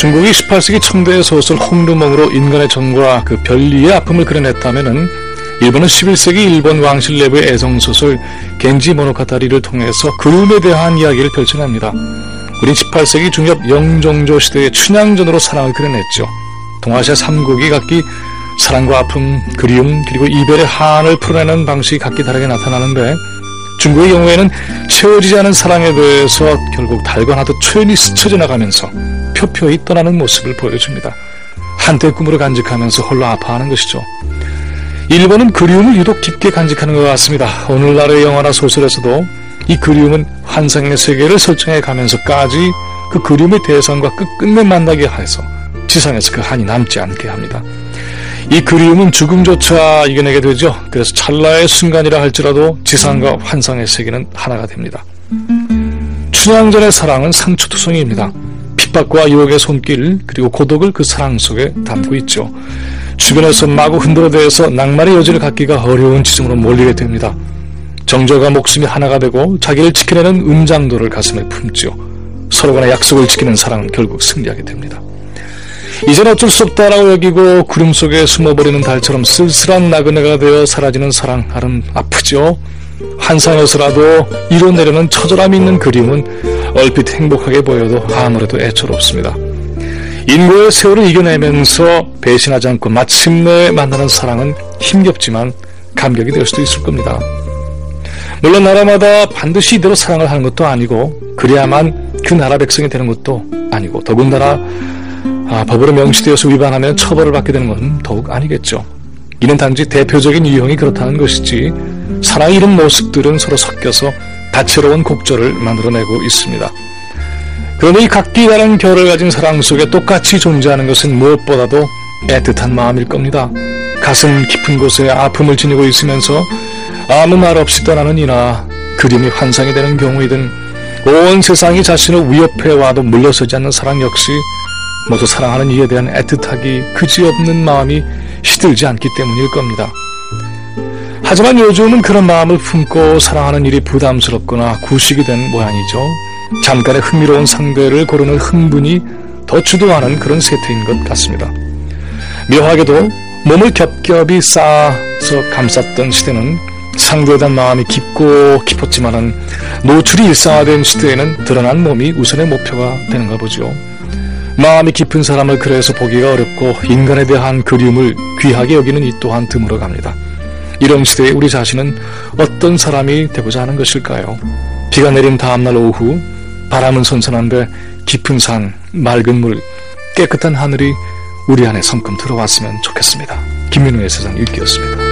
중국이 18세기 청대의 소설 홍르몽으로 인간의 정과 그 별리의 아픔을 그려냈다면은 일본은 11세기 일본 왕실 내부의 애정소설 겐지 모노카타리를 통해서 그림에 대한 이야기를 펼쳐냅니다. 우린 18세기 중엽 영종조 시대의 춘향전으로 사랑을 그려냈죠. 동아시아 3국이 각기 사랑과 아픔, 그리움, 그리고 이별의 한을 풀어내는 방식이 각기 다르게 나타나는데 중국의 경우에는 채워지지 않은 사랑에 대해서 결국 달관하듯 초연히 스쳐 지나가면서 표표히 떠나는 모습을 보여줍니다. 한때 꿈으로 간직하면서 홀로 아파하는 것이죠. 일본은 그리움을 유독 깊게 간직하는 것 같습니다. 오늘날의 영화나 소설에서도 이 그리움은 환상의 세계를 설정해 가면서까지 그 그리움의 대상과 끝끝내 만나게 해서 지상에서 그 한이 남지 않게 합니다. 이 그리움은 죽음조차 이겨내게 되죠. 그래서 찰나의 순간이라 할지라도 지상과 환상의 세계는 하나가 됩니다. 춘향전의 사랑은 상처투성이입니다. 핍박과 유혹의 손길 그리고 고독을 그 사랑 속에 담고 있죠. 주변에서 마구 흔들어대서 낭만의 여지를 갖기가 어려운 지중으로 몰리게 됩니다. 정절과 목숨이 하나가 되고 자기를 지켜내는 음장도를 가슴에 품죠. 서로 간의 약속을 지키는 사랑은 결국 승리하게 됩니다. 이젠 어쩔 수 없다라고 여기고 구름 속에 숨어버리는 달처럼 쓸쓸한 나그네가 되어 사라지는 사랑 아름 아프죠. 환상에서라도 이뤄내려는 처절함이 있는 그림은 얼핏 행복하게 보여도 아무래도 애처롭습니다. 인고의 세월을 이겨내면서 배신하지 않고 마침내 만나는 사랑은 힘겹지만 감격이 될 수도 있을 겁니다. 물론 나라마다 반드시 이대로 사랑을 하는 것도 아니고 그래야만 그 나라 백성이 되는 것도 아니고 더군다나 아, 법으로 명시되어서 위반하면 처벌을 받게 되는 것은 더욱 아니겠죠. 이는 단지 대표적인 유형이 그렇다는 것이지 사랑의 이런 모습들은 서로 섞여서 다채로운 곡절을 만들어내고 있습니다. 이 각기 다른 결을 가진 사랑 속에 똑같이 존재하는 것은 무엇보다도 애틋한 마음일 겁니다. 가슴 깊은 곳에 아픔을 지니고 있으면서 아무 말 없이 떠나는 이나 그림이 환상이 되는 경우이든 온 세상이 자신을 위협해 와도 물러서지 않는 사랑 역시 모두 사랑하는 이에 대한 애틋하기 그지없는 마음이 시들지 않기 때문일 겁니다. 하지만 요즘은 그런 마음을 품고 사랑하는 일이 부담스럽거나 구식이 된 모양이죠. 잠깐의 흥미로운 상대를 고르는 흥분이 더 주도하는 그런 세태인 것 같습니다. 묘하게도 몸을 겹겹이 쌓아서 감쌌던 시대는 상대에 대한 마음이 깊고 깊었지만은 노출이 일상화된 시대에는 드러난 몸이 우선의 목표가 되는가 보죠. 마음이 깊은 사람을 그래서 보기가 어렵고 인간에 대한 그리움을 귀하게 여기는 이 또한 드물어 갑니다. 이런 시대에 우리 자신은 어떤 사람이 되고자 하는 것일까요? 비가 내린 다음날 오후 바람은 선선한데 깊은 산, 맑은 물, 깨끗한 하늘이 우리 안에 성큼 들어왔으면 좋겠습니다. 김민우의 세상 읽기였습니다.